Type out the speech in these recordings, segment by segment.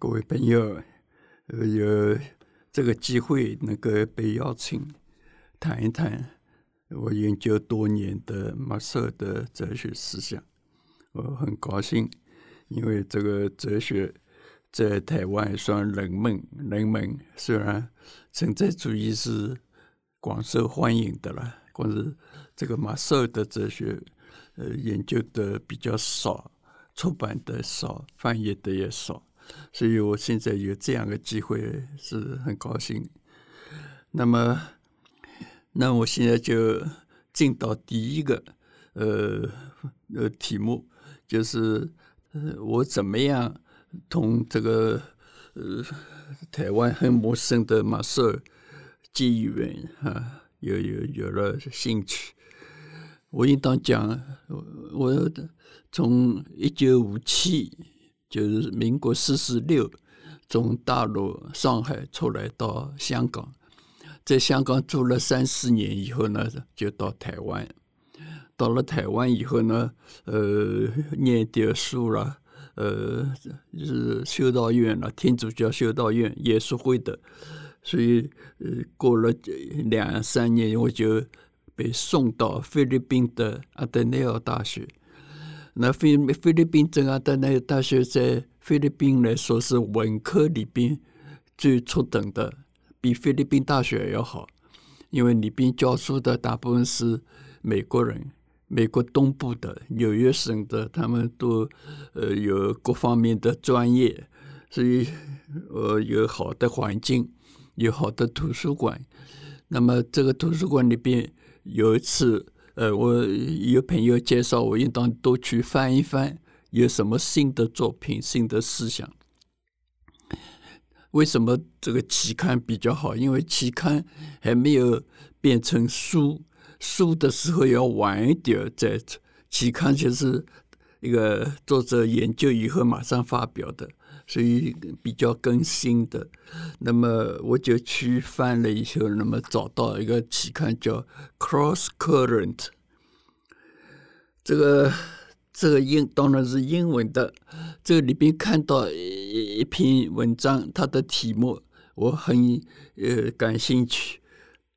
各位朋友，有这个机会能够被邀请谈一谈我研究多年的马塞尔的哲学思想，我很高兴，因为这个哲学在台湾算冷门，冷门虽然存在主义是广受欢迎的了，光是这个马塞尔的哲学，呃，研究的比较少。出版的少，翻译的也少，所以我现在有这样的机会是很高兴。那么，那我现在就进到第一个呃呃题目，就是呃我怎么样同这个呃台湾很陌生的马塞尔结缘啊，有有有了兴趣。我应当讲，我从一九五七，就是民国四十六，从大陆上海出来到香港，在香港住了三四年以后呢，就到台湾。到了台湾以后呢，呃，念点书了，呃，是修道院了，天主教修道院，耶稣会的，所以呃，过了两三年我就。被送到菲律宾的阿德内尔大学。那菲菲律宾这阿德内尔大学在菲律宾来说是文科里边最初等的，比菲律宾大学要好，因为里边教书的大部分是美国人，美国东部的纽约省的，他们都呃有各方面的专业，所以呃有好的环境，有好的图书馆。那么这个图书馆里边。有一次，呃，我有朋友介绍我，应当多去翻一翻，有什么新的作品、新的思想。为什么这个期刊比较好？因为期刊还没有变成书，书的时候要晚一点再。期刊就是一个作者研究以后马上发表的。所以比较更新的，那么我就去翻了一下，那么找到一个期刊叫《Cross Current》，这个这个英当然是英文的，这个里边看到一篇文章，它的题目我很呃感兴趣，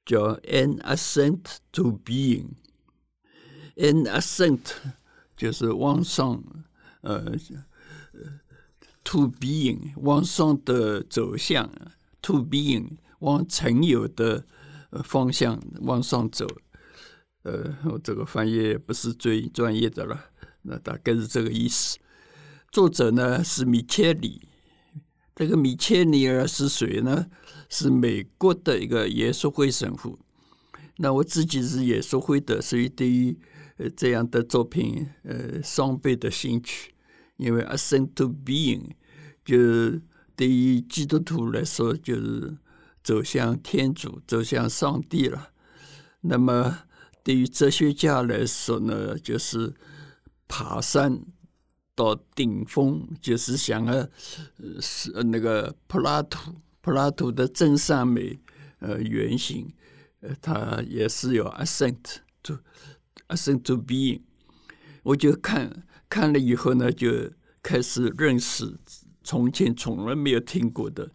叫《An Ascent to Being》，An Ascent 就是往上，呃。To being 往上的走向，To being 往成有的方向往上走。呃，我这个翻译不是最专业的了，那大概是这个意思。作者呢是米切里，这个米切尼尔是谁呢？是美国的一个耶稣会神父。那我自己是耶稣会的，所以对于呃这样的作品，呃双倍的兴趣。因为 ascent to being，就是对于基督徒来说，就是走向天主、走向上帝了。那么对于哲学家来说呢，就是爬山到顶峰，就是想要是那个柏拉图，柏拉图的真善美呃原型，呃，他也是有 ascent to ascent to being。我就看。看了以后呢，就开始认识从前从来没有听过的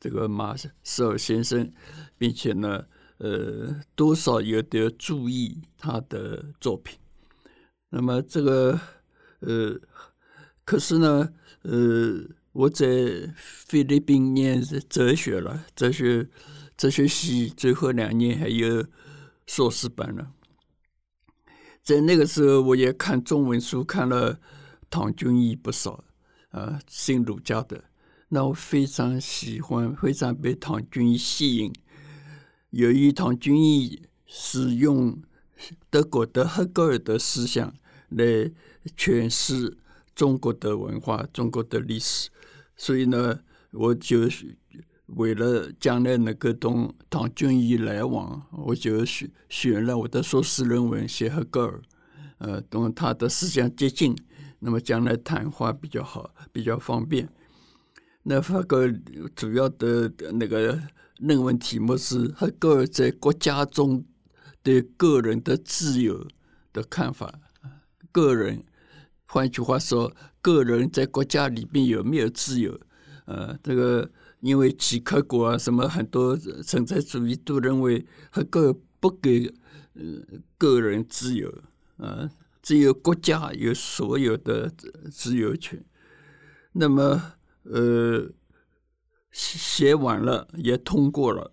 这个马塞尔先生，并且呢，呃，多少有点注意他的作品。那么这个，呃，可是呢，呃，我在菲律宾念哲学了，哲学哲学系最后两年还有硕士班了。在那个时候，我也看中文书，看了唐君毅不少，啊，新儒家的。那我非常喜欢，非常被唐君毅吸引。由于唐君毅是用德国的黑格尔的思想来诠释中国的文化、中国的历史，所以呢，我就为了将来能够同唐君毅来往，我就选选了我的硕士论文写黑格尔，呃，同他的思想接近，那么将来谈话比较好，比较方便。那黑格尔主要的那个论文题目是黑格尔在国家中对个人的自由的看法。个人，换句话说，个人在国家里边有没有自由？呃，这个因为齐克国啊，什么很多存在主义都认为，和个不给呃个人自由啊，只有国家有所有的自由权。那么呃，写完了也通过了，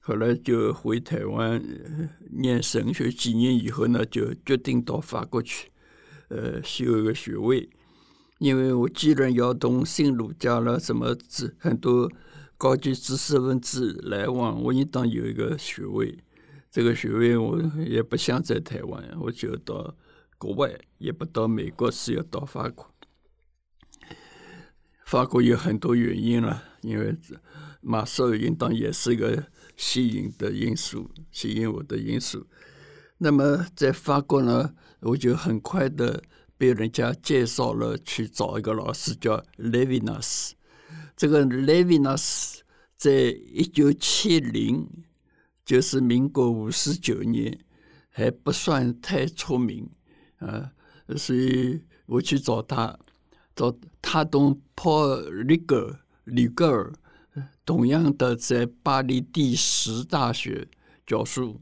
后来就回台湾念神学，几年以后呢，就决定到法国去，呃，修一个学位。因为我既然要同新儒家了，什么知很多高级知识分子来往，我应当有一个学位。这个学位我也不想在台湾，我就到国外，也不到美国，是要到法国。法国有很多原因了，因为马绍尔应当也是一个吸引的因素，吸引我的因素。那么在法国呢，我就很快的。被人家介绍了去找一个老师，叫 Levinas。这个 Levinas 在一九七零，就是民国五十九年，还不算太出名啊。所以我去找他，找他同 Paul Ricoeur 吕格尔，同样的在巴黎第十大学教书。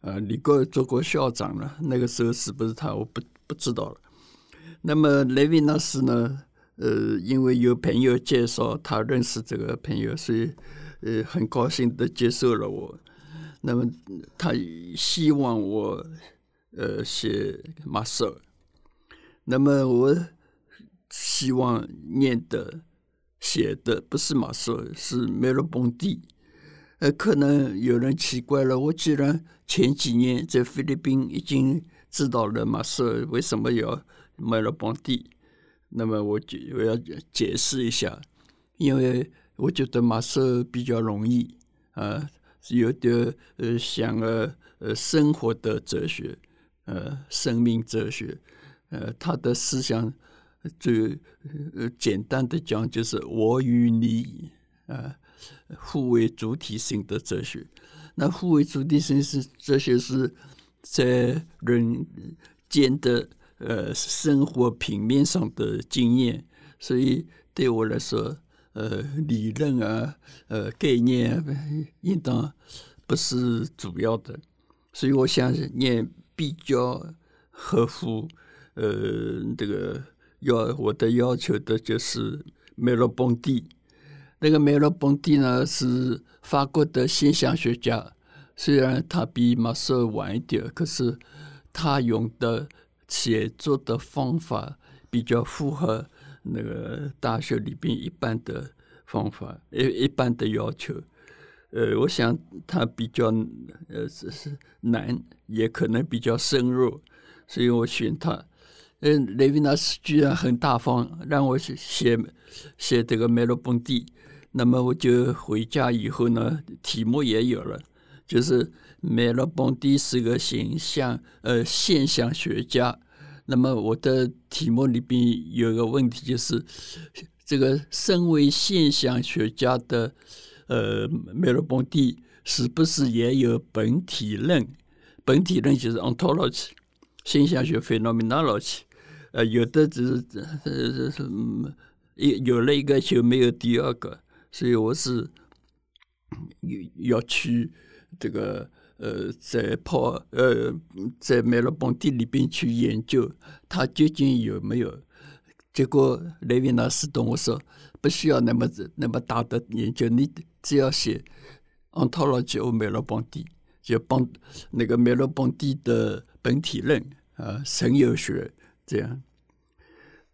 啊，吕格尔做过校长了，那个时候是不是他？我不不知道了。那么雷维纳斯呢？呃，因为有朋友介绍，他认识这个朋友，所以呃很高兴的接受了我。那么他希望我呃写马绍尔，那么我希望念的写的不是马绍尔，是梅洛庞蒂。呃，可能有人奇怪了，我既然前几年在菲律宾已经知道了马绍尔，为什么要？梅洛庞蒂，那么我就我要解释一下，因为我觉得马绍尔比较容易啊，有点呃像呃呃生活的哲学，呃生命哲学，呃他的思想最呃简单的讲就是我与你啊互为主体性的哲学，那互为主体性是哲学是在人间的。呃，生活平面上的经验，所以对我来说，呃，理论啊，呃，概念啊，应当不是主要的。所以我想念比较合乎呃这个要我的要求的，就是梅洛庞蒂。那个梅洛庞蒂呢，是法国的现象学家，虽然他比马绍尔晚一点，可是他用的。写作的方法比较符合那个大学里边一般的方法，一一般的要求。呃，我想他比较呃是是难，也可能比较深入，所以我选他。嗯，雷维纳斯居然很大方，让我写写写这个梅洛庞蒂。那么我就回家以后呢，题目也有了，就是。梅洛庞蒂是个形象呃现象学家，那么我的题目里边有个问题就是，这个身为现象学家的呃梅洛庞蒂是不是也有本体论？本体论就是 ontology，现象学 phenomenology，呃有的只是呃是有有了一个就没有第二个，所以我是要去这个。呃，在跑呃，在梅洛庞蒂里边去研究，它究竟有没有？结果雷维纳斯同我说，不需要那么那么大的研究，你只要写 ontology of 梅洛庞蒂，就帮那个梅洛庞蒂的本体论啊，神游学这样。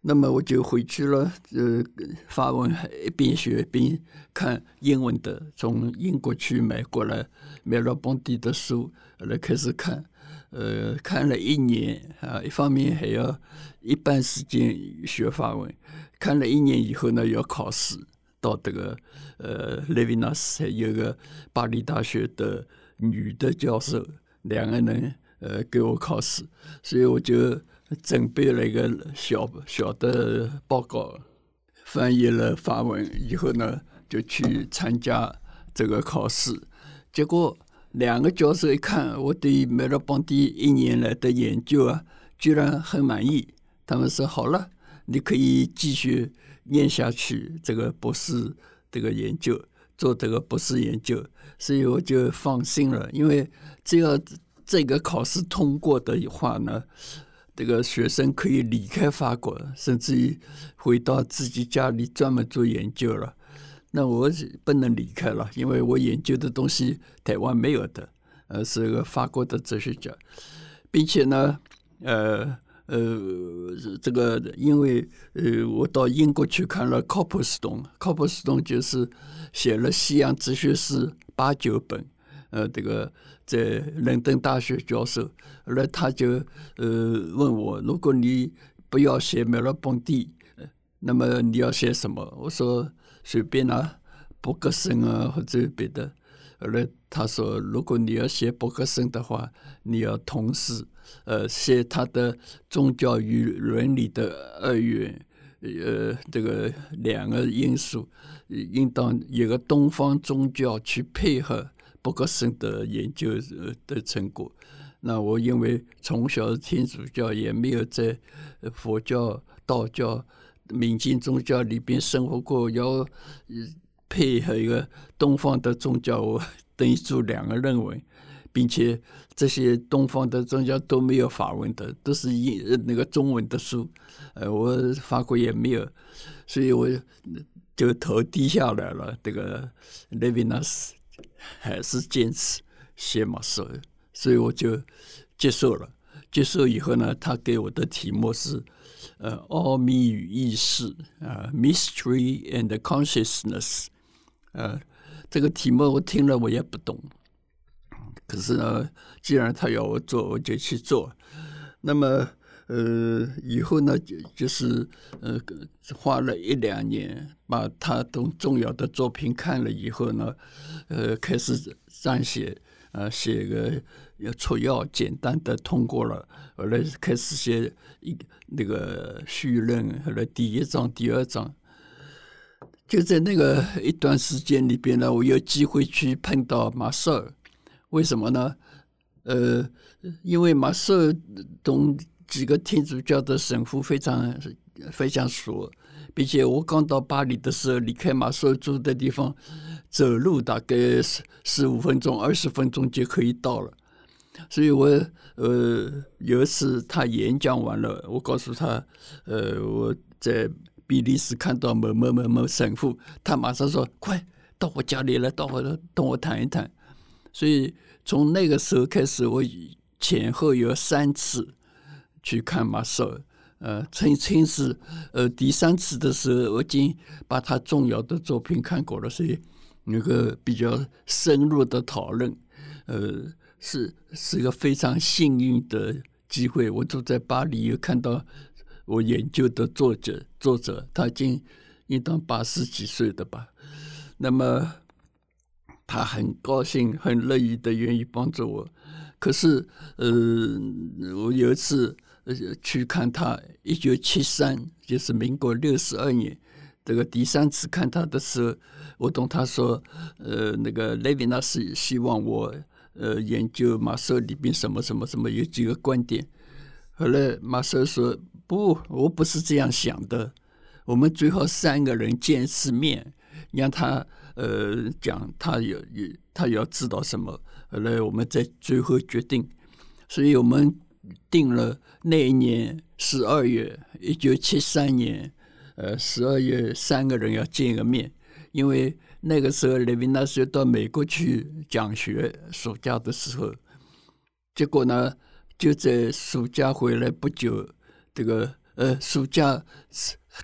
那么我就回去了，呃，法文一边学一边看英文的，从英国去买过来梅洛庞蒂的书来开始看，呃，看了一年啊，一方面还要一半时间学法文，看了一年以后呢，要考试，到这个呃雷维纳斯还有个巴黎大学的女的教授，两个人呃给我考试，所以我就。准备了一个小小的报告，翻译了法文以后呢，就去参加这个考试。结果两个教授一看我对梅洛庞蒂一年来的研究啊，居然很满意。他们说：“好了，你可以继续念下去，这个博士这个研究，做这个博士研究，所以我就放心了，因为只要这个考试通过的话呢，这个学生可以离开法国，甚至于回到自己家里专门做研究了。那我不能离开了，因为我研究的东西台湾没有的，呃，是个法国的哲学家，并且呢，呃呃，这个因为呃，我到英国去看了考普斯东，考普斯东就是写了西洋哲学史八九本，呃，这个在伦敦大学教授，后来他就呃问我，如果你不要写梅洛庞蒂，那么你要写什么？我说。随便啊，柏格森啊，或者别的。后来他说，如果你要写柏格森的话，你要同时呃写他的宗教与伦理的二元，呃，这个两个因素，应当有个东方宗教去配合博格森的研究的成果。那我因为从小天主教，也没有在佛教、道教。民间宗教里边生活过，要配合一个东方的宗教，我等于做两个论文，并且这些东方的宗教都没有法文的，都是英那个中文的书，呃，我法国也没有，所以我就头低下来了。这个雷维纳斯还是坚持写马赛，所以我就接受了。接受以后呢，他给我的题目是。呃，奥秘与意识啊，Mystery and Consciousness，呃，这个题目我听了我也不懂，可是呢，既然他要我做，我就去做。那么，呃，以后呢，就就是呃，花了一两年，把他都重要的作品看了以后呢，呃，开始撰写。啊，写个要出要简单的通过了，后来开始写一那个序论，后来第一章、第二章，就在那个一段时间里边呢，我有机会去碰到马塞尔，为什么呢？呃，因为马塞尔同几个天主教的神父非常非常熟，并且我刚到巴黎的时候，离开马塞尔住的地方。走路大概十十五分钟、二十分钟就可以到了，所以我呃有一次他演讲完了，我告诉他，呃我在比利时看到某某某某神父，他马上说快到我家里来，到我的跟我谈一谈。所以从那个时候开始，我前后有三次去看马赛尔，呃，曾经是呃第三次的时候，我已经把他重要的作品看过了，所以。那个比较深入的讨论，呃，是是一个非常幸运的机会。我住在巴黎，又看到我研究的作者，作者他已经应当八十几岁的吧。那么他很高兴，很乐意的愿意帮助我。可是，呃，我有一次去看他，一九七三，就是民国六十二年。这个第三次看他的时候，我同他说：“呃，那个雷维纳斯希望我呃研究马赛里边什么什么什么有几个观点。”后来马赛说：“不，我不是这样想的。我们最好三个人见一次面，让他呃讲他有有他要知道什么。后来我们再最后决定，所以我们定了那一年十二月一九七三年。”呃，十二月三个人要见个面，因为那个时候雷维纳斯到美国去讲学，暑假的时候，结果呢，就在暑假回来不久，这个呃，暑假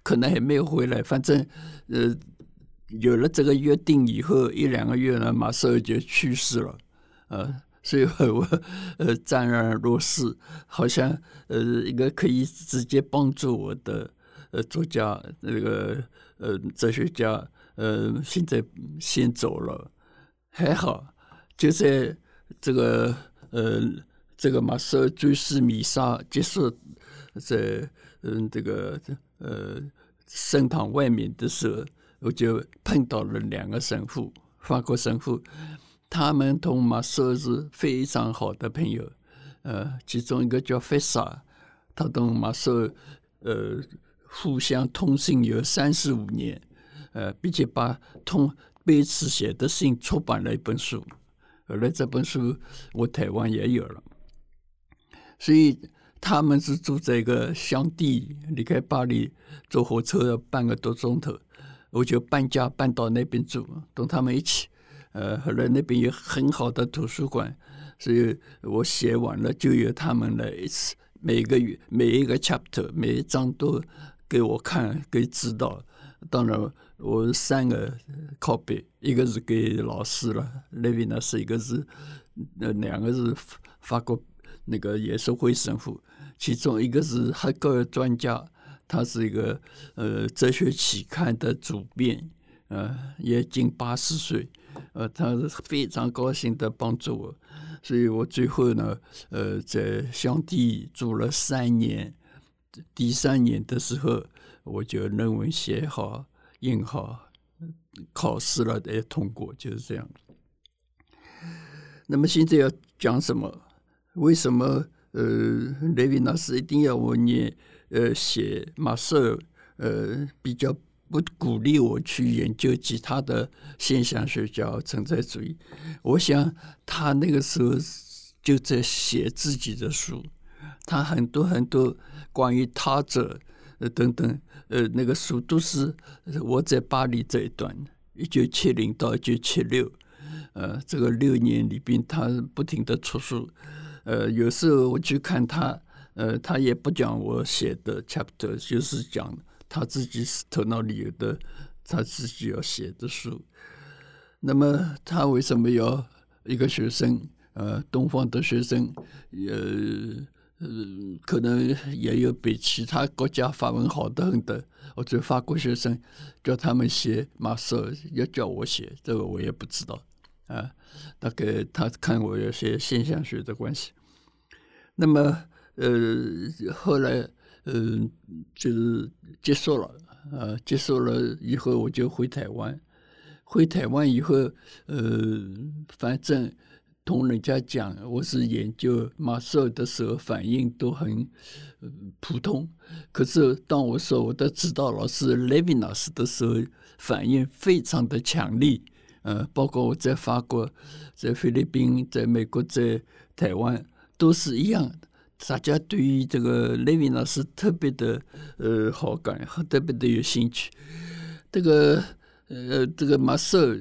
可能还没有回来，反正呃，有了这个约定以后一两个月呢，马赛尔就去世了，呃，所以我 呃怅然若失，好像呃一个可以直接帮助我的。呃，作家那个呃，哲学家呃，现在先走了，还好，就在这个呃，这个马赛尔追思弥撒结束在嗯这个呃圣堂外面的时候，我就碰到了两个神父，法国神父，他们同马赛尔是非常好的朋友，呃，其中一个叫费萨，他同马赛尔呃。互相通信有三十五年，呃，并且把通彼此写的信出版了一本书。后来这本书我台湾也有了，所以他们是住在一个乡地，离开巴黎坐火车要半个多钟头，我就搬家搬到那边住，跟他们一起。呃，后来那边有很好的图书馆，所以我写完了就由他们来一次，每个月每一个 chapter 每一章都。给我看，给指导。当然，我三个 copy，一个是给老师了，那边呢是一个是，呃，两个是法国那个耶稣会神父，其中一个是黑格尔专家，他是一个呃哲学期刊的主编，呃，也近八十岁，呃，他是非常高兴的帮助我，所以我最后呢，呃，在乡地住了三年。第三年的时候，我就论文写好、印好，考试了也通过，就是这样。那么现在要讲什么？为什么呃，雷维纳斯一定要我念呃写马塞尔呃比较不鼓励我去研究其他的现象学叫存在主义？我想他那个时候就在写自己的书。他很多很多关于他者呃等等呃那个书都是我在巴黎这一段，一九七零到一九七六，呃这个六年里边他不停的出书，呃有时候我去看他，呃他也不讲我写的 chapter，就是讲他自己头脑里有的他自己要写的书。那么他为什么要一个学生呃东方的学生呃？可能也有比其他国家法文好的很的，或者法国学生叫他们写马塞尔，要叫我写，这个我也不知道啊。大概他看我有些现象学的关系。那么，呃，后来，嗯、呃，就是结束了，啊，结束了以后我就回台湾。回台湾以后，呃，反正。同人家讲，我是研究马塞尔的时候，反应都很普通。可是当我说我的指导老师雷维纳斯的时候，反应非常的强烈。呃，包括我在法国、在菲律宾、在美国、在台湾都是一样的。大家对于这个雷维纳斯特别的呃好感，和特别的有兴趣。这个呃，这个马塞尔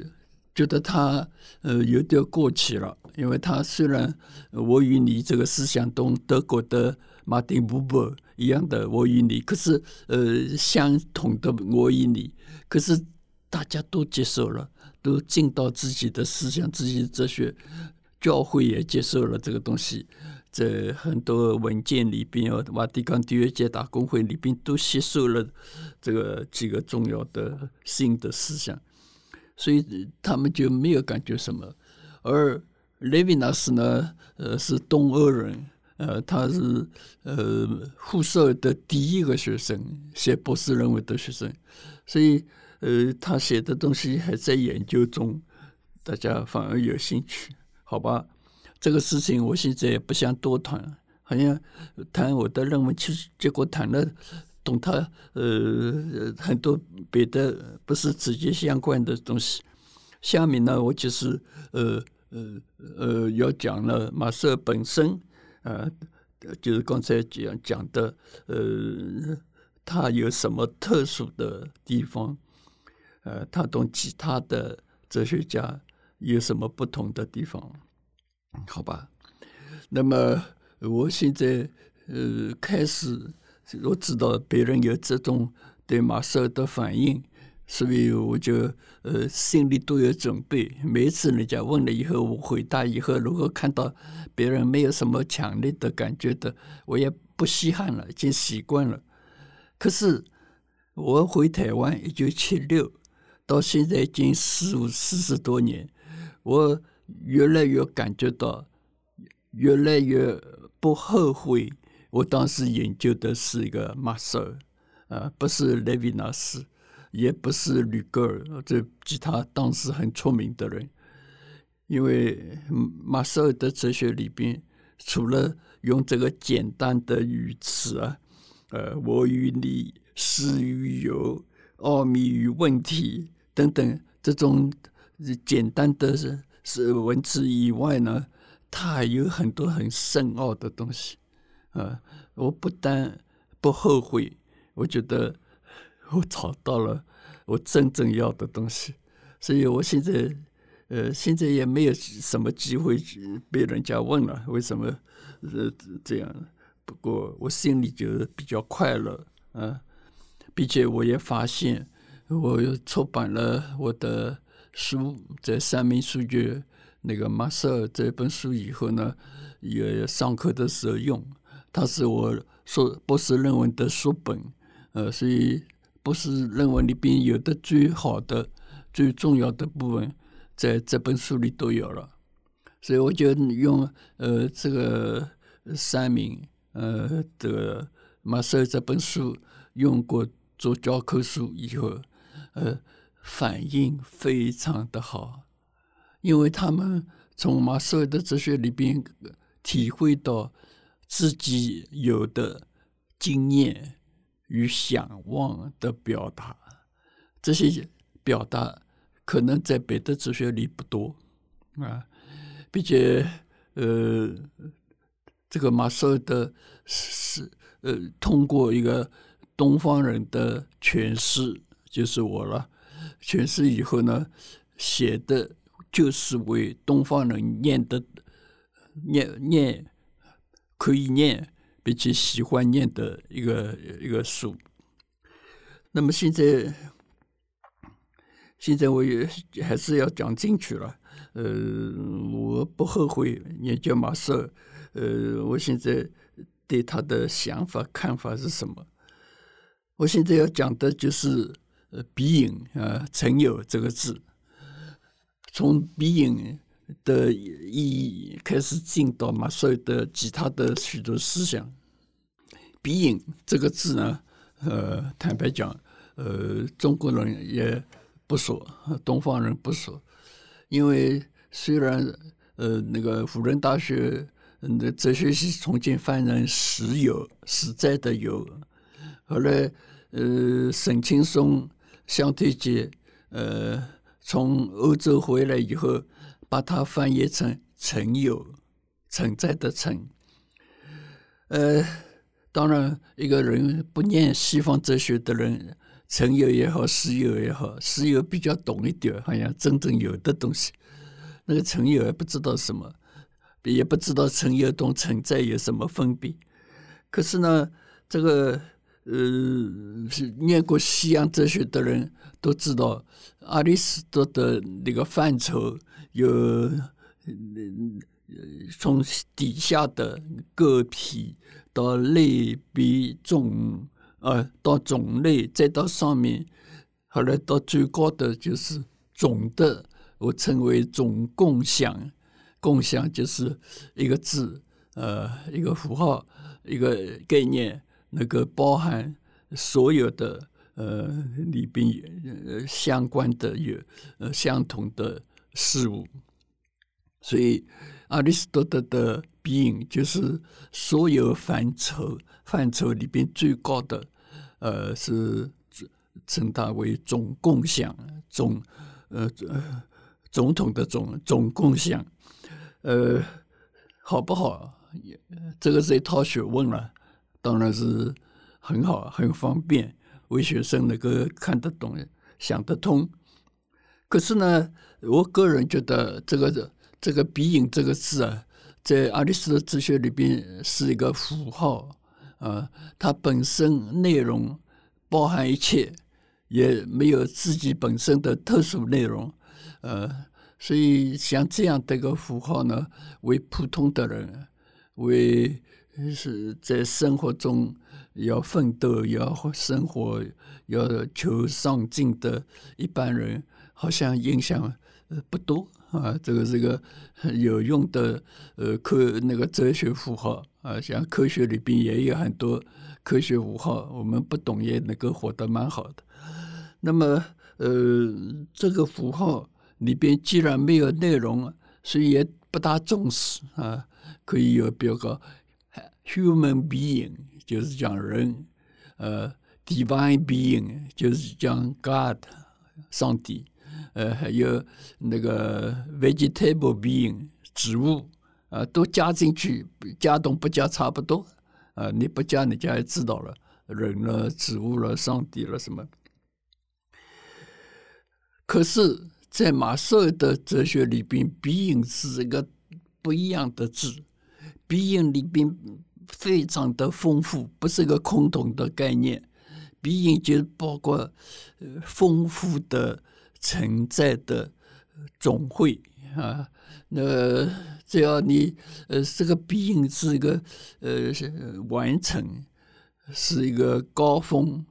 觉得他呃有点过气了。因为他虽然我与你这个思想同德国的马丁布伯一样的我与你，可是呃相同的我与你，可是大家都接受了，都进到自己的思想、自己的哲学，教会也接受了这个东西，在很多文件里边哦，瓦蒂冈第二届大公会里边都吸收了这个几个重要的新的思想，所以他们就没有感觉什么，而。雷维纳斯呢，呃，是东欧人，呃，他是呃胡塞的第一个学生，写博士论文的学生，所以呃，他写的东西还在研究中，大家反而有兴趣，好吧？这个事情我现在也不想多谈，好像谈我的论文，其实结果谈了懂他呃很多别的不是直接相关的东西。下面呢，我就是呃。呃呃，要讲了马塞尔本身，呃，就是刚才讲讲的，呃，他有什么特殊的地方？呃，他同其他的哲学家有什么不同的地方？好吧，那么我现在呃开始，我知道别人有这种对马塞尔的反应。所以我就呃心里都有准备，每次人家问了以后，我回答以后，如果看到别人没有什么强烈的感觉的，我也不稀罕了，已经习惯了。可是我回台湾一九七六到现在已经四五四十多年，我越来越感觉到，越来越不后悔。我当时研究的是一个马塞尔，啊，不是雷维纳斯。也不是吕格尔，这其他当时很出名的人，因为马塞尔的哲学里边，除了用这个简单的语词啊，呃，我与你，实与有、奥秘与问题等等这种简单的是文字以外呢，它还有很多很深奥的东西。啊，我不但不后悔，我觉得 我找到了我真正要的东西，所以我现在。呃，现在也没有什么机会被人家问了，为什么呃这样？不过我心里就比较快乐啊，并且我也发现，我又出版了我的书，在三民书局那个马塞尔这本书以后呢，也上课的时候用，它是我硕博士论文的书本，呃，所以博士论文里边有的最好的、最重要的部分。在这本书里都有了，所以我就用呃这个三民呃的马塞尔这本书用过做教科书以后，呃反应非常的好，因为他们从马斯尔的哲学里边体会到自己有的经验与想望的表达，这些表达。可能在别的哲学里不多啊，并且呃，这个马斯尔的是呃，通过一个东方人的诠释，就是我了。诠释以后呢，写的就是为东方人念的，念念可以念，并且喜欢念的一个一个书。那么现在。现在我也还是要讲进去了，呃，我不后悔研究马塞尔，呃，我现在对他的想法看法是什么？我现在要讲的就是呃，being 啊，存有这个字，从鼻影的意义开始进到马塞尔的其他的许多思想。鼻影这个字呢，呃，坦白讲，呃，中国人也。不说，东方人不说，因为虽然呃那个辅仁大学的哲学系重新翻成实有实在的有，后来呃沈青松、向推介呃从欧洲回来以后，把它翻译成存有存在的存。呃，当然一个人不念西方哲学的人。存有也好，实有也好，实有比较懂一点，好像真正有的东西。那个存有也不知道什么，也不知道存有同存在有什么分别。可是呢，这个呃，是念过西洋哲学的人都知道，亚里士多德那个范畴有从底下的个体到类比种。呃，到种类，再到上面，后来到最高的就是总的，我称为总共享。共享就是一个字，呃，一个符号，一个概念，那个包含所有的呃里边呃相关的有呃相同的事物。所以，亚里士多德的彼就是所有范畴范畴里边最高的。呃，是称它为总共享，总呃呃总统的总总共享，呃，好不好？这个是一套学问了，当然是很好，很方便，为学生能够看得懂、想得通。可是呢，我个人觉得这个这个鼻影这个字啊，在阿里斯的哲学里边是一个符号。啊，它本身内容包含一切，也没有自己本身的特殊内容，呃，所以像这样的一个符号呢，为普通的人，为是在生活中要奋斗、要生活、要求上进的一般人，好像影响不多啊。这个是个有用的呃科那个哲学符号。啊，像科学里边也有很多科学符号，我们不懂也能够活得蛮好的。那么，呃，这个符号里边既然没有内容，所以也不大重视啊。可以有比如说 human being，就是讲人。呃，divine being，就是讲 God 上帝，呃，还有那个 vegetable being 植物，啊，都加进去，加东不加差不多，啊，你不加，人家也知道了，人了、植物了、上帝了什么。可是，在马绍尔的哲学里边，being 是一个不一样的字，being 里边非常的丰富，不是一个空洞的概念。being 就包括丰富的存在的总会啊。那只要你呃，这个 being 是一个呃完成，是一个高峰，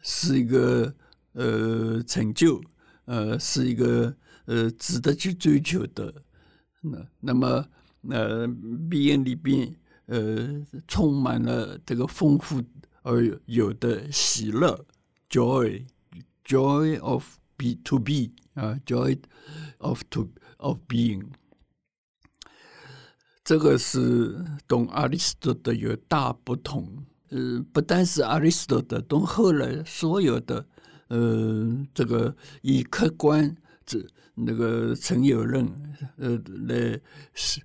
是一个呃成就。呃，是一个呃值得去追求的。那那么呃，being 里边呃充满了这个丰富而有的喜乐，joy，joy of be to be 啊，joy of to of being。这个是同阿里斯多德有大不同。呃，不但是阿里斯多德，同后来所有的。呃，这个以客观这那个陈友认呃来是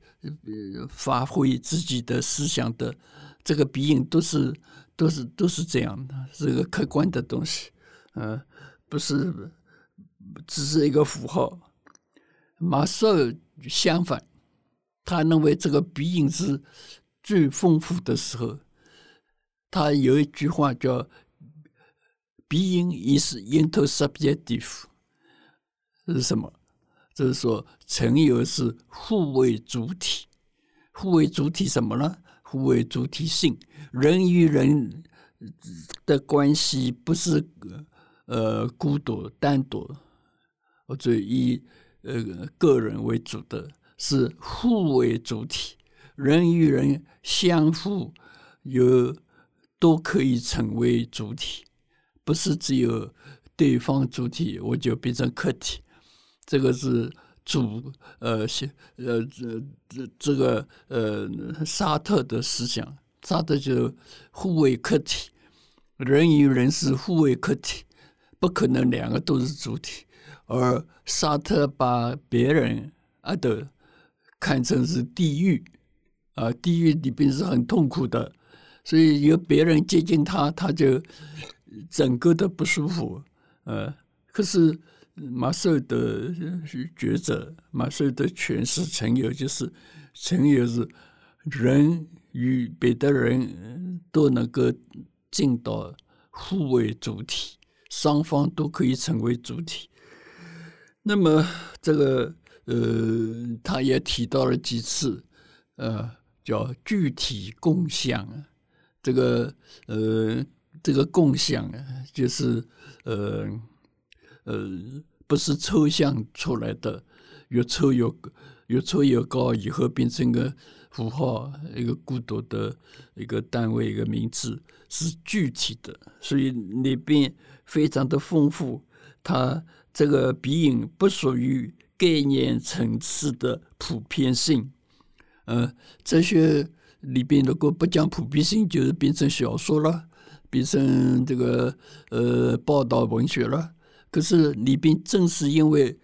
发挥自己的思想的这个鼻影都是都是都是这样的，是个客观的东西，呃，不是只是一个符号。马绍尔相反，他认为这个鼻影是最丰富的时候。他有一句话叫。Being is intersubjective，这是什么？就是说，存有是互为主体，互为主体什么呢？互为主体性，人与人的关系不是呃孤独单独，或者以呃个人为主的，是互为主体，人与人相互有都可以成为主体。不是只有对方主体，我就变成客体。这个是主呃，呃，这这这个呃，沙特的思想，沙特就互为客体，人与人是互为客体，不可能两个都是主体。而沙特把别人啊的看成是地狱啊，地狱里边是很痛苦的，所以有别人接近他，他就。整个的不舒服，呃，可是马绍尔的觉者，马绍尔的诠释成有就是成有是人与别的人都能够进到互为主体，双方都可以成为主体。那么这个呃，他也提到了几次，呃，叫具体共享，这个呃。这个共享啊，就是呃呃，不是抽象出来的，越抽越越抽越高，以后变成个符号，一个孤独的一个单位，一个名字，是具体的，所以里边非常的丰富。它这个鼻影不属于概念层次的普遍性。呃，哲学里边如果不讲普遍性，就是变成小说了。变成这个呃报道文学了，可是里边正是因为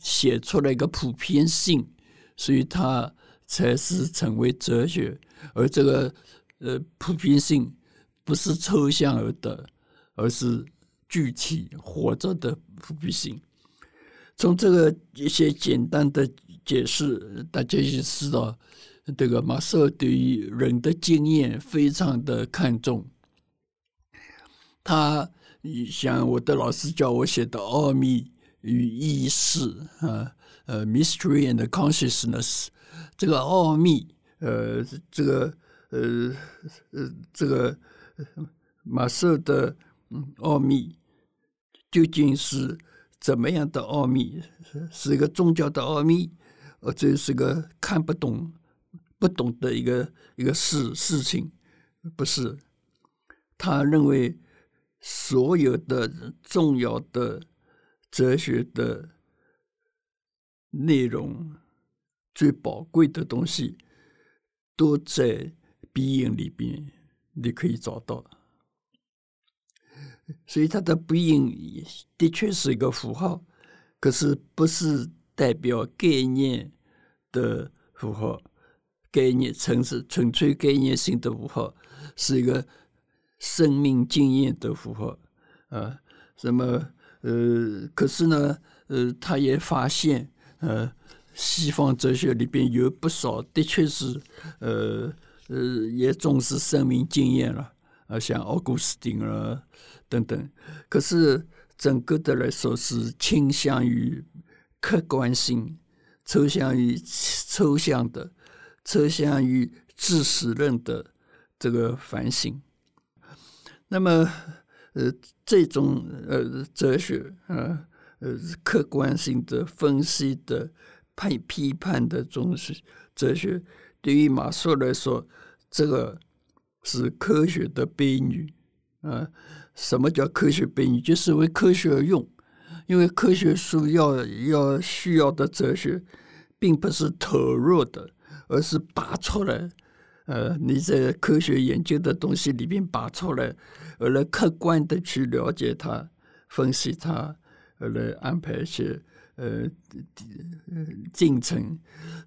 写出了一个普遍性，所以它才是成为哲学。而这个呃普遍性不是抽象而得，而是具体活着的普遍性。从这个一些简单的解释，大家就知道，这个马斯尔对于人的经验非常的看重。他像我的老师叫我写的《奥秘与意识》啊，呃，Mystery and Consciousness，这个奥秘，呃，这个，呃，呃，这个马绍尔的奥秘究竟是怎么样的奥秘？是一个宗教的奥秘，或者是个看不懂、不懂的一个一个事事情？不是，他认为。所有的重要的哲学的内容，最宝贵的东西，都在鼻影里边，你可以找到。所以它的鼻音的确是一个符号，可是不是代表概念的符号，概念纯是纯粹概念性的符号，是一个生命经验的符号啊。什么呃，可是呢，呃，他也发现，呃，西方哲学里边有不少的确是，呃呃，也重视生命经验了。啊，像奥古斯丁啊等等，可是整个的来说是倾向于客观性，抽象于抽象的，抽象于知识论的这个反省。那么，呃，这种呃哲学啊，呃，客观性的分析的判批判的东西，哲学对于马謖来说，这个。是科学的悲女啊！什么叫科学悲女？就是为科学而用，因为科学书要要需要的哲学，并不是投入的，而是拔出来。呃，你在科学研究的东西里边拔出来，而来客观的去了解它、分析它，而来安排一些呃进程，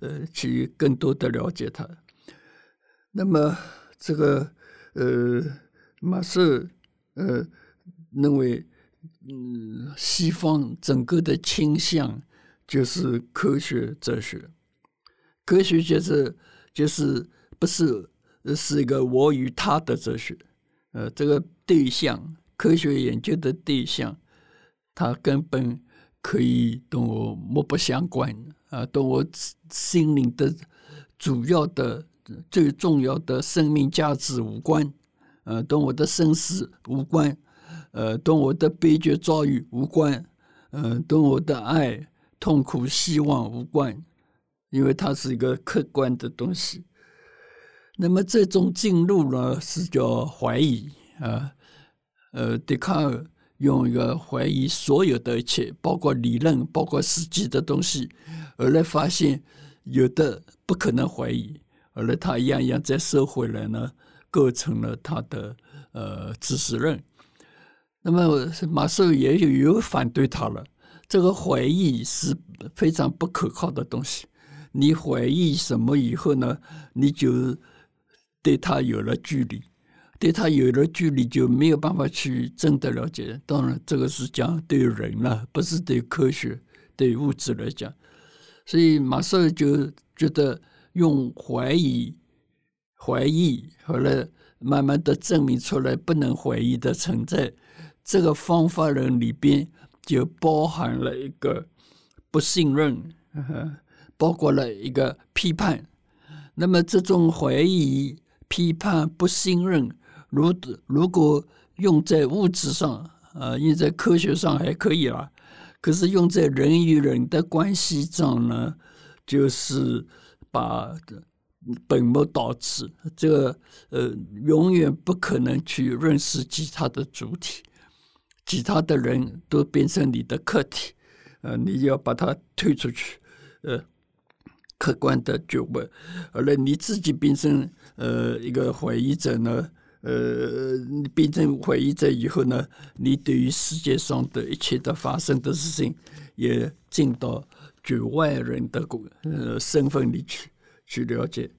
呃，去更多的了解它。那么。这个呃，马斯呃认为，嗯，西方整个的倾向就是科学哲学，科学就是就是不是是一个我与他的哲学，呃，这个对象，科学研究的对象，它根本可以跟我漠不相关啊，跟我心灵的主要的。最重要的生命价值无关，呃，跟我的生死无关，呃，跟我的悲剧遭遇无关，呃，跟我的爱、痛苦、希望无关，因为它是一个客观的东西。那么这种进入呢，是叫怀疑啊，呃，笛卡尔用一个怀疑所有的一切，包括理论，包括实际的东西，而来发现有的不可能怀疑。而来，他一样一样再收回来呢，构成了他的呃知识论。那么马謖也有有反对他了。这个怀疑是非常不可靠的东西。你怀疑什么以后呢，你就对他有了距离，对他有了距离就没有办法去真的了解。当然，这个是讲对人了，不是对科学、对物质来讲。所以马上就觉得。用怀疑、怀疑，后来慢慢的证明出来不能怀疑的存在，这个方法论里边就包含了一个不信任，包括了一个批判。那么这种怀疑、批判、不信任，如如果用在物质上，啊，用在科学上还可以啦，可是用在人与人的关系上呢，就是。把本末倒置，这个呃，永远不可能去认识其他的主体，其他的人都变成你的客体，呃，你要把它推出去，呃，客观的觉悟，而来你自己变成呃一个怀疑者呢，呃，变成怀疑者以后呢，你对于世界上的一切的发生的事情也进到。局外人的呃身份里去去了解，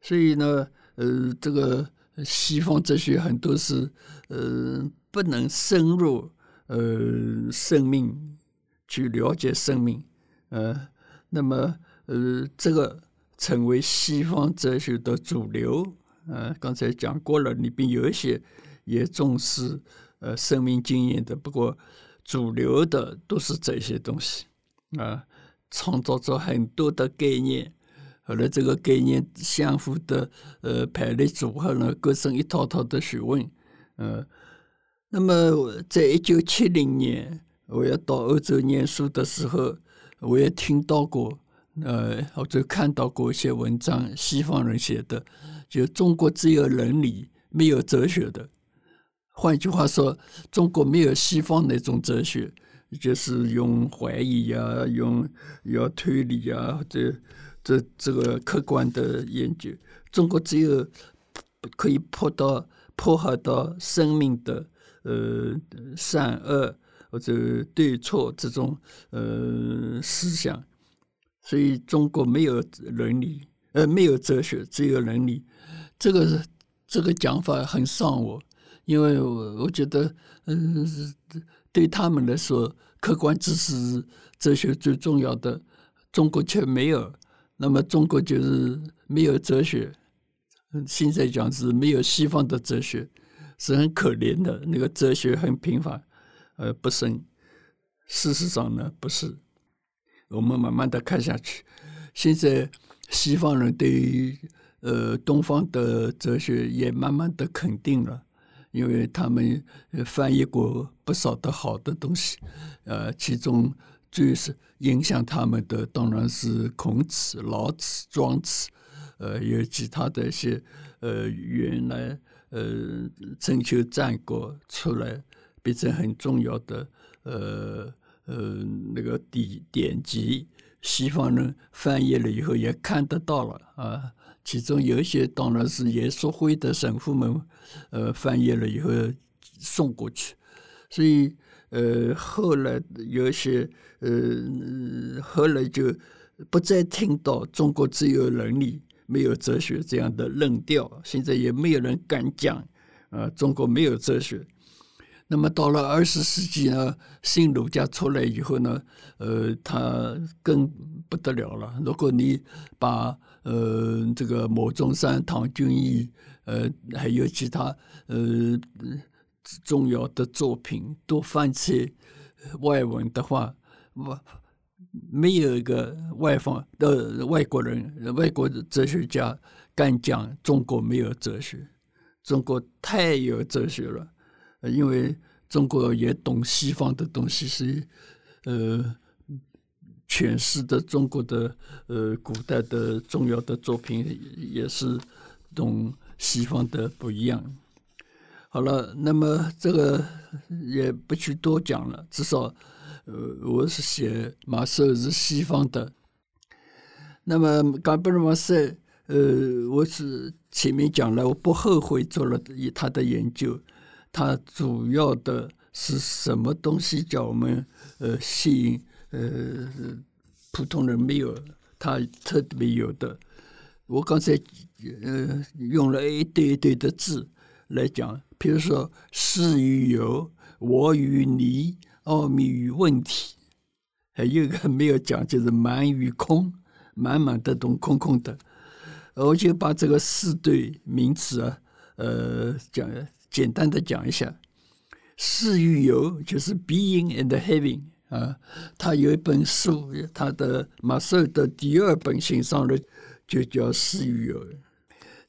所以呢，呃，这个西方哲学很多是呃不能深入呃生命去了解生命，呃，那么呃这个成为西方哲学的主流，呃，刚才讲过了，里边有一些也重视呃生命经验的，不过主流的都是这些东西啊。创造出很多的概念，后来这个概念相互的呃排列组合呢，构成一套套的学问。呃，那么在一九七零年，我要到欧洲念书的时候，我也听到过，呃，我就看到过一些文章，西方人写的，就中国只有伦理，没有哲学的。换句话说，中国没有西方那种哲学。就是用怀疑呀、啊，用要推理、啊，这这这个客观的研究，中国只有可以破到破坏到生命的呃善恶或者对错这种呃思想，所以中国没有伦理，呃没有哲学，只有伦理。这个这个讲法很伤我，因为我我觉得，嗯、对他们来说，客观知识哲学最重要的，中国却没有。那么中国就是没有哲学。现在讲是没有西方的哲学，是很可怜的。那个哲学很平凡，而不深。事实上呢，不是。我们慢慢的看下去。现在西方人对于呃东方的哲学也慢慢的肯定了，因为他们翻译过不少的好的东西。呃，其中最是影响他们的当然是孔子、老子、庄子。呃，有其他的一些呃，原来呃，春秋战国出来变成很重要的呃呃那个典典籍，西方人翻译了以后也看得到了啊。其中有一些当然是耶稣会的神父们呃翻译了以后送过去，所以呃后来有一些呃后来就不再听到中国只有伦理。没有哲学这样的论调，现在也没有人敢讲，啊，中国没有哲学。那么到了二十世纪呢，新儒家出来以后呢，呃，他更不得了了。如果你把呃这个牟中山、唐君毅，呃，还有其他呃重要的作品都翻成外文的话，我。没有一个外方的外国人、外国哲学家敢讲中国没有哲学。中国太有哲学了，因为中国也懂西方的东西，所以呃，诠释的中国的呃古代的重要的作品也是懂西方的不一样。好了，那么这个也不去多讲了，至少。呃，我是写马塞是西方的，那么加布里马塞，呃，我是前面讲了，我不后悔做了以他的研究。他主要的是什么东西叫我们呃吸引呃普通人没有，他特别有的。我刚才呃用了一堆一堆的字来讲，比如说是与有，我与你。奥秘与问题，还有一个没有讲，就是满与空，满满的东，空空的。我就把这个四对名词啊，呃，讲简单的讲一下。是与有就是 being and having 啊，他有一本书，他的马塞的第二本写上了，就叫是与有。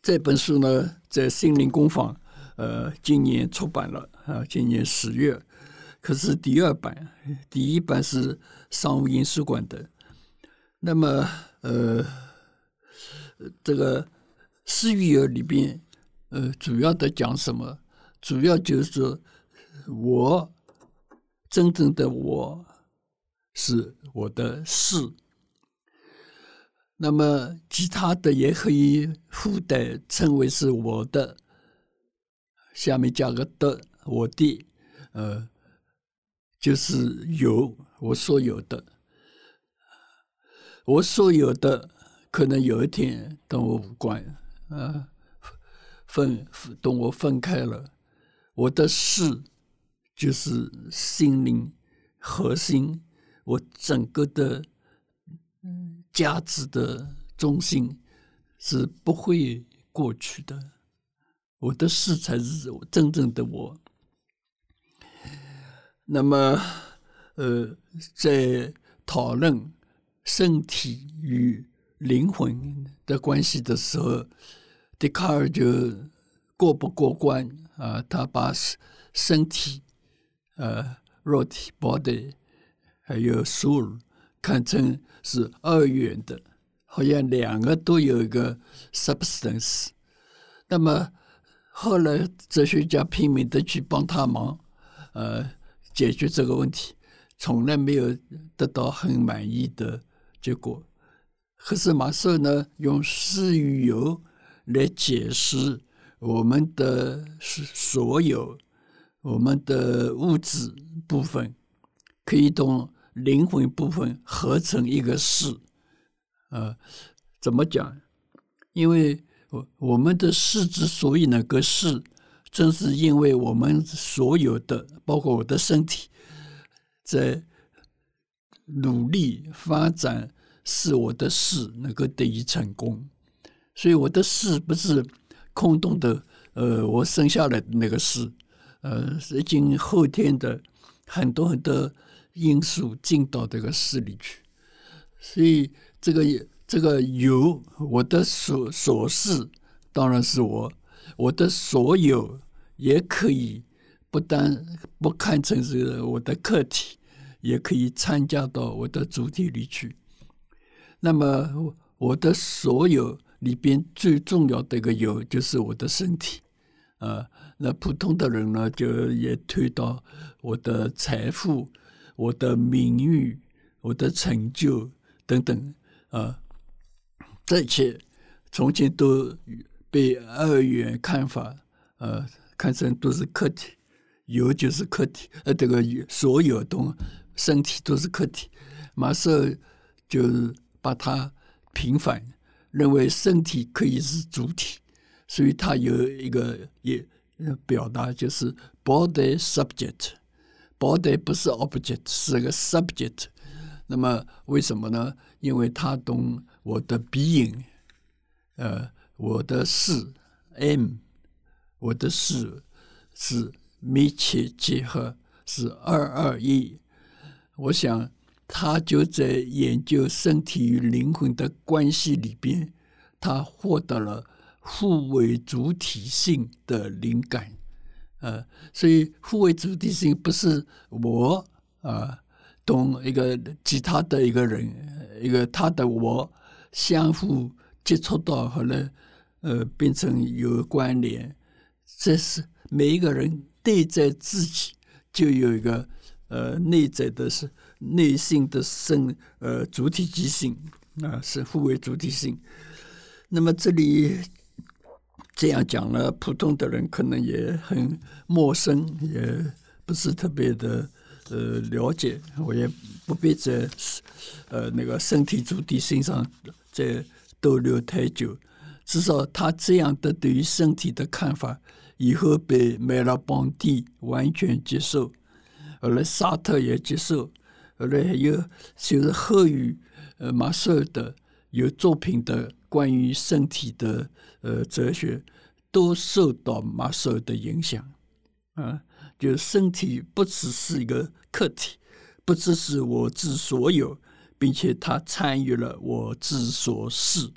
这本书呢，在心灵工坊，呃，今年出版了啊，今年十月。可是第二版，第一版是商务印书馆的。那么，呃，这个是与有里边，呃，主要的讲什么？主要就是说，我真正的我是我的事。那么其他的也可以附带称为是我的，下面加个的，我的，呃。就是有我所有的，我所有的可能有一天跟我无关啊，分等我分开了，我的是就是心灵核心，我整个的价值的中心是不会过去的，我的是才是真正的我。那么，呃，在讨论身体与灵魂的关系的时候，笛卡尔就过不过关啊？他把身体、呃，肉体 （body） 还有 soul 看成是二元的，好像两个都有一个 substance。那么后来哲学家拼命的去帮他忙，呃。解决这个问题，从来没有得到很满意的结果。可是马塞呢，用是与游来解释我们的是所有，我们的物质部分可以同灵魂部分合成一个事。呃，怎么讲？因为我我们的事之所以能够识，正是因为我们所有的，包括我的身体，在努力发展，使我的事能够得以成功。所以我的事不是空洞的，呃，我生下来那个识，呃，是经后天的很多很多因素进到这个识里去。所以这个这个有我的所所事，当然是我我的所有，也可以不但不看成是我的客体，也可以参加到我的主体里去。那么我的所有里边最重要的一个有，就是我的身体啊。那普通的人呢，就也推到我的财富、我的名誉、我的成就等等啊。这一切从前都被二元看法，呃，看成都是客体，有就是客体，呃，这个所有东身体都是客体，马上就把它平反，认为身体可以是主体，所以他有一个也表达就是 body subject，body 不是 object，是个 subject。那么为什么呢？因为他懂。我的 being，呃，我的识 M，我的识是密切结合，是二二一。我想他就在研究身体与灵魂的关系里边，他获得了互为主体性的灵感。呃，所以互为主体性不是我啊，同一个其他的一个人，一个他的我。相互接触到后来，呃，变成有关联。这是每一个人内在自己就有一个呃内在的是内心的生呃主体即性啊，是互为主体性。那么这里这样讲了，普通的人可能也很陌生，也不是特别的呃了解。我也不必在呃那个身体主体性上。再逗留太久，至少他这样的对于身体的看法，以后被梅拉邦蒂完全接受，后来萨特也接受，后来还有就是后于呃马塞尔的有作品的关于身体的呃哲学，都受到马塞尔的影响啊，就身体不只是一个客体，不只是我之所有。并且他参与了我之所事，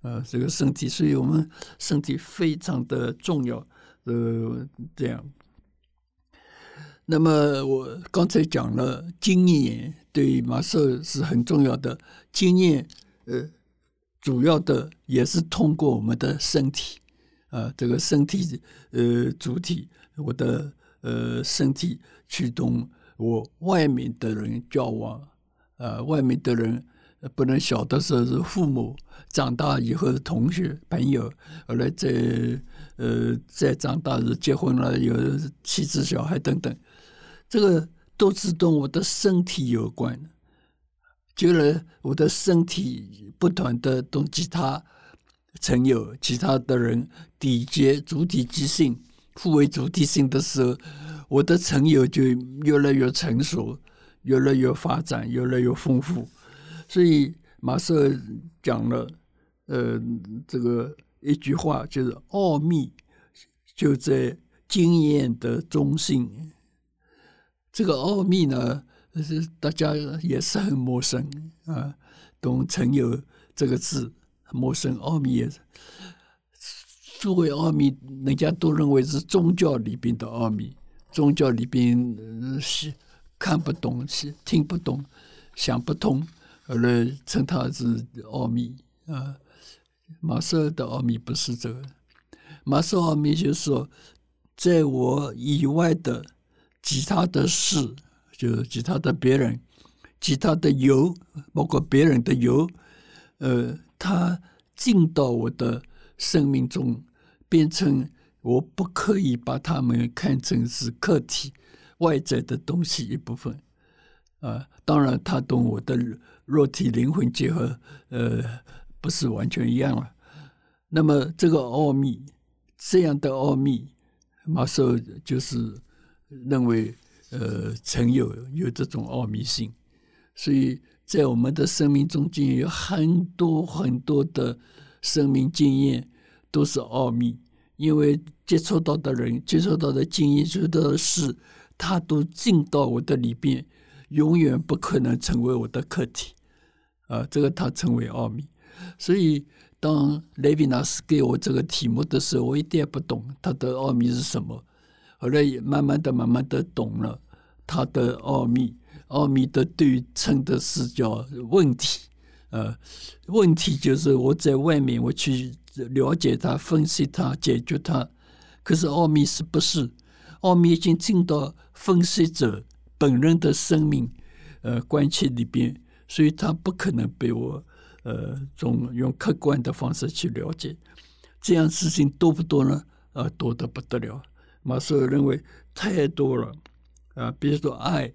呃，这个身体，所以我们身体非常的重要，呃，这样。那么我刚才讲了经验对马赛是很重要的，经验呃，主要的也是通过我们的身体，啊、这个身体呃主体，我的呃身体驱动我外面的人交往。呃，外面的人不能小的时候是父母，长大以后是同学朋友，后来再呃再长大是结婚了，有妻子小孩等等，这个都是跟我的身体有关。就了我的身体不断的同其他朋友、其他的人缔结主体即性、互为主体性的时候，我的朋友就越来越成熟。越来越发展，越来越丰富，所以马塞讲了，呃，这个一句话就是奥秘就在经验的中心。这个奥秘呢，是大家也是很陌生啊，懂“曾有”这个字陌生，奥秘也是。作为奥秘，人家都认为是宗教里边的奥秘，宗教里边是。看不懂，是听不懂，想不通，后来称它是奥秘啊。马斯尔的奥秘不是这个，马斯奥秘就是说，在我以外的其他的事，就是其他的别人，其他的油，包括别人的油，呃，他进到我的生命中，变成我不可以把他们看成是客体外在的东西一部分。啊，当然，他同我的肉体灵魂结合，呃，不是完全一样了。那么，这个奥秘，这样的奥秘，马修就是认为，呃，曾有有这种奥秘性。所以在我们的生命中间，有很多很多的生命经验都是奥秘，因为接触到的人、接触到的经验、接触到的事，他都进到我的里边。永远不可能成为我的课题，啊，这个他称为奥秘。所以，当雷维纳斯给我这个题目的时候，我一点也不懂他的奥秘是什么。后来也慢慢的、慢慢的懂了他的奥秘。奥秘的对称的是叫问题，呃，问题就是我在外面我去了解它、分析它、解决它。可是奥秘是不是？奥秘已经进到分析者。本人的生命，呃，关系里边，所以他不可能被我，呃，从用客观的方式去了解。这样事情多不多呢？呃，多得不得了。马斯认为太多了，啊，比如说爱，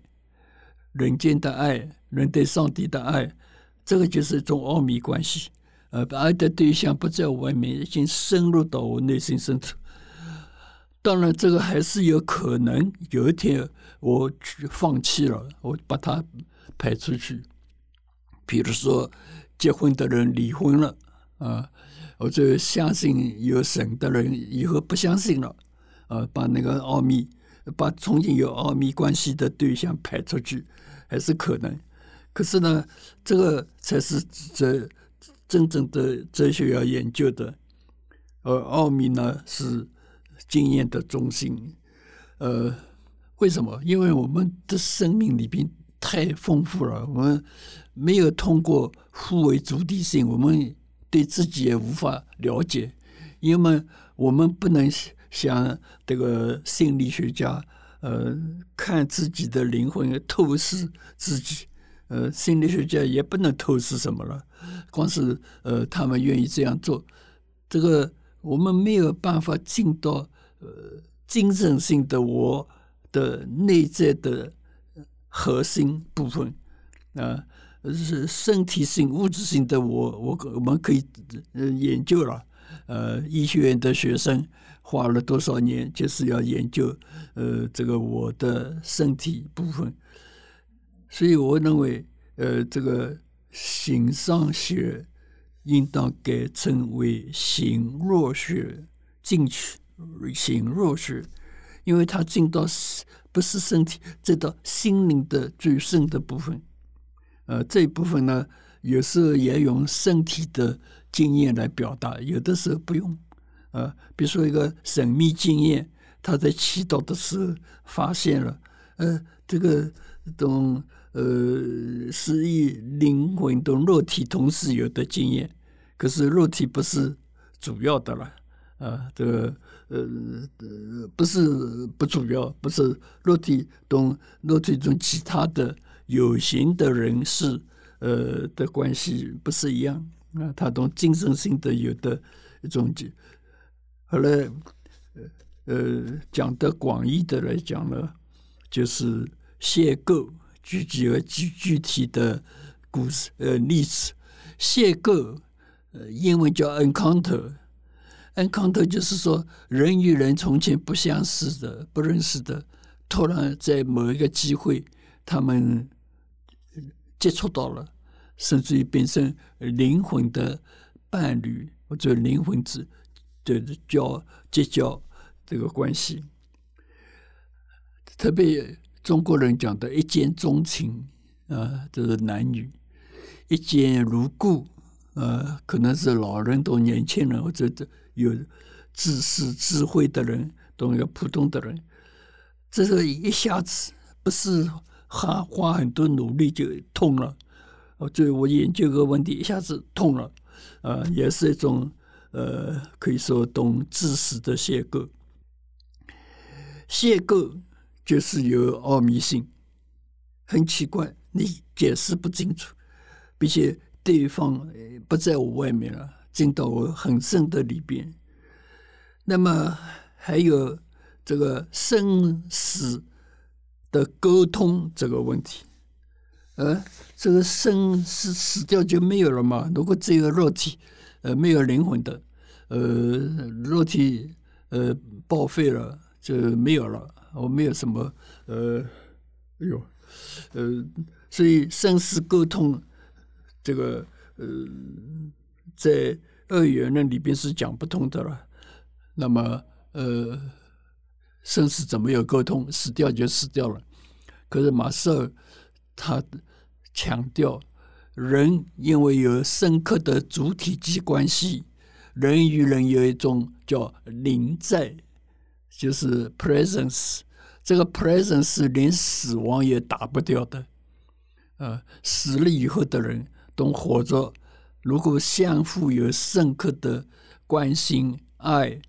人间的爱，人对上帝的爱，这个就是一种奥秘关系。呃，爱的对象不在外面，已经深入到我内心深处。当然，这个还是有可能。有一天，我去放弃了，我把它排出去。比如说，结婚的人离婚了，啊，我就相信有神的人以后不相信了，呃，把那个奥秘，把重新有奥秘关系的对象排出去，还是可能。可是呢，这个才是这真正的哲学要研究的，而奥秘呢是。经验的中心，呃，为什么？因为我们的生命里边太丰富了，我们没有通过互为主体性，我们对自己也无法了解，因为我们不能像这个心理学家，呃，看自己的灵魂透视自己，呃，心理学家也不能透视什么了，光是呃，他们愿意这样做，这个我们没有办法进到。呃，精神性的我的内在的核心部分啊，是身体性、物质性的我，我我们可以呃研究了。呃，医学院的学生花了多少年，就是要研究呃这个我的身体部分。所以我认为，呃，这个形上学应当改称为形若学进去。形若学，因为它进到不是身体，这到心灵的最深的部分。呃，这一部分呢，有时候也用身体的经验来表达，有的时候不用。呃，比如说一个神秘经验，他在祈祷的时候发现了，呃，这个种呃是以灵魂同肉体同时有的经验，可是肉体不是主要的了。啊，这个呃呃，不是不主要，不是肉体同肉体中其他的有形的人事呃的关系不是一样啊，他同精神性的有的一种。后来呃讲得广义的来讲呢，就是邂逅，举几个具具体的故事呃例子，邂逅呃英文叫 encounter。encounter 就是说，人与人从前不相识的、不认识的，突然在某一个机会，他们接触到了，甚至于变成灵魂的伴侣或者灵魂之的交结交这个关系。特别中国人讲的一见钟情啊，这是男女一见如故，呃，可能是老人都年轻人或者这。有知识、智慧的人，都有普通的人，这个一下子不是花花很多努力就通了。哦，就我研究个问题，一下子通了，啊、也是一种呃，可以说懂知识的邂逅。邂逅就是有奥秘性，很奇怪，你解释不清楚，并且对方不在我外面了。进到我很深的里边，那么还有这个生死的沟通这个问题。呃，这个生死死掉就没有了嘛？如果只有肉体，呃，没有灵魂的，呃，肉体呃报废了就没有了，我没有什么呃，哎呦，呃，所以生死沟通这个呃，在二元论里边是讲不通的了。那么呃，生死怎么有沟通？死掉就死掉了。可是马斯尔他强调，人因为有深刻的主体际关系，人与人有一种叫灵在，就是 presence。这个 presence 连死亡也打不掉的。呃，死了以后的人都活着，如果相互有深刻的关心爱，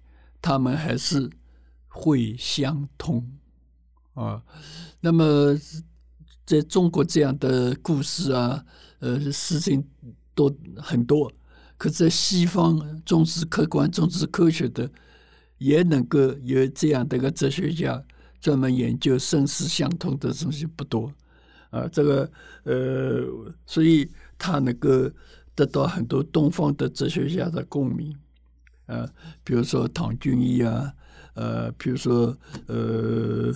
他们还是会相通啊。那么，在中国这样的故事啊，呃，事情都很多。可在西方重视客观、重视科学的，也能够有这样的一个哲学家专门研究生死相通的东西不多啊。这个呃，所以他能够得到很多东方的哲学家的共鸣啊，比如说唐君毅啊，呃，比如说呃，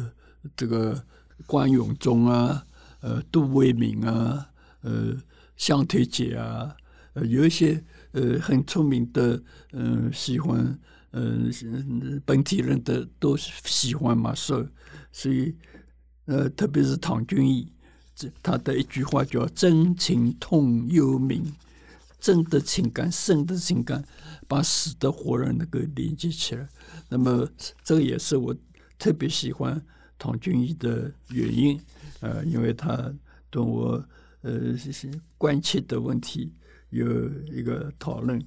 这个。关永忠啊，呃，杜维明啊，呃，相推解啊，呃，有一些呃很出名的，嗯、喜欢嗯、呃、本体论的都喜欢马塞，所以呃，特别是唐君毅，这他的一句话叫“真情通幽冥”，真的情感、生的情感，把死的活人能够连接起来。那么，这个也是我特别喜欢。唐君毅的原因，呃，因为他对我呃关切的问题有一个讨论，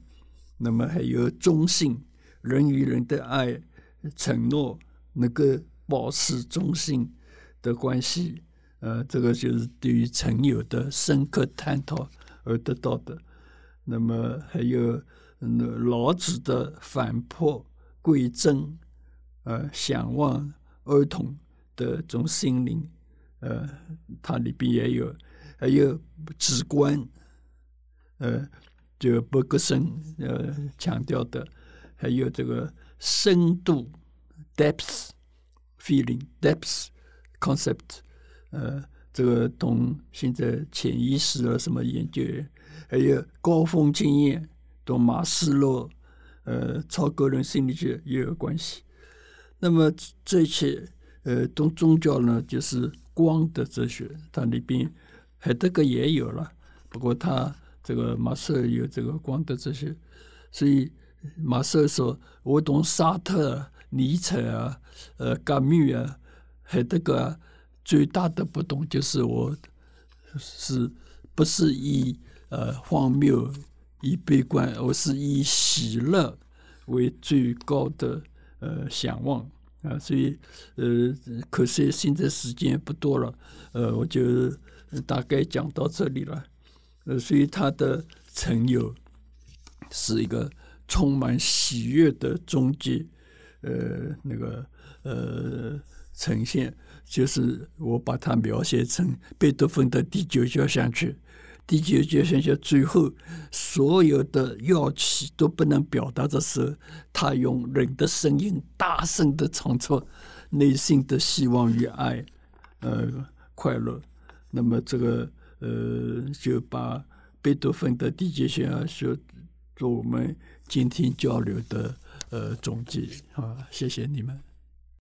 那么还有忠信，人与人的爱、承诺能够保持忠信的关系，呃，这个就是对于存有的深刻探讨而得到的。那么还有老子的反璞归真，呃，向往儿童。的这种心灵，呃，它里边也有，还有直观，呃，就柏格森呃强调的，还有这个深度 （depth feeling, depth concept），呃，这个同现在潜意识啊什么研究，还有高峰经验，同马斯洛呃超个人心理学也有关系。那么这些。呃，同宗教呢，就是光的哲学，它里边海德格也有了。不过他这个马塞有这个光的这些，所以马塞说：“我懂沙特、尼采啊，呃，伽穆啊，海德格啊，最大的不同就是我是不是以呃荒谬、以悲观，我是以喜乐为最高的呃向往。”啊，所以呃，可惜现在时间不多了，呃，我就大概讲到这里了。呃，所以他的成有是一个充满喜悦的终极，呃，那个呃呈现，就是我把它描写成贝多芬的第九交响曲。第九交响曲最后所有的乐器都不能表达的时候，他用人的声音大声的唱出内心的希望与爱，呃，快乐。那么这个呃，就把贝多芬的第几弦啊，说做我们今天交流的呃总结啊，谢谢你们。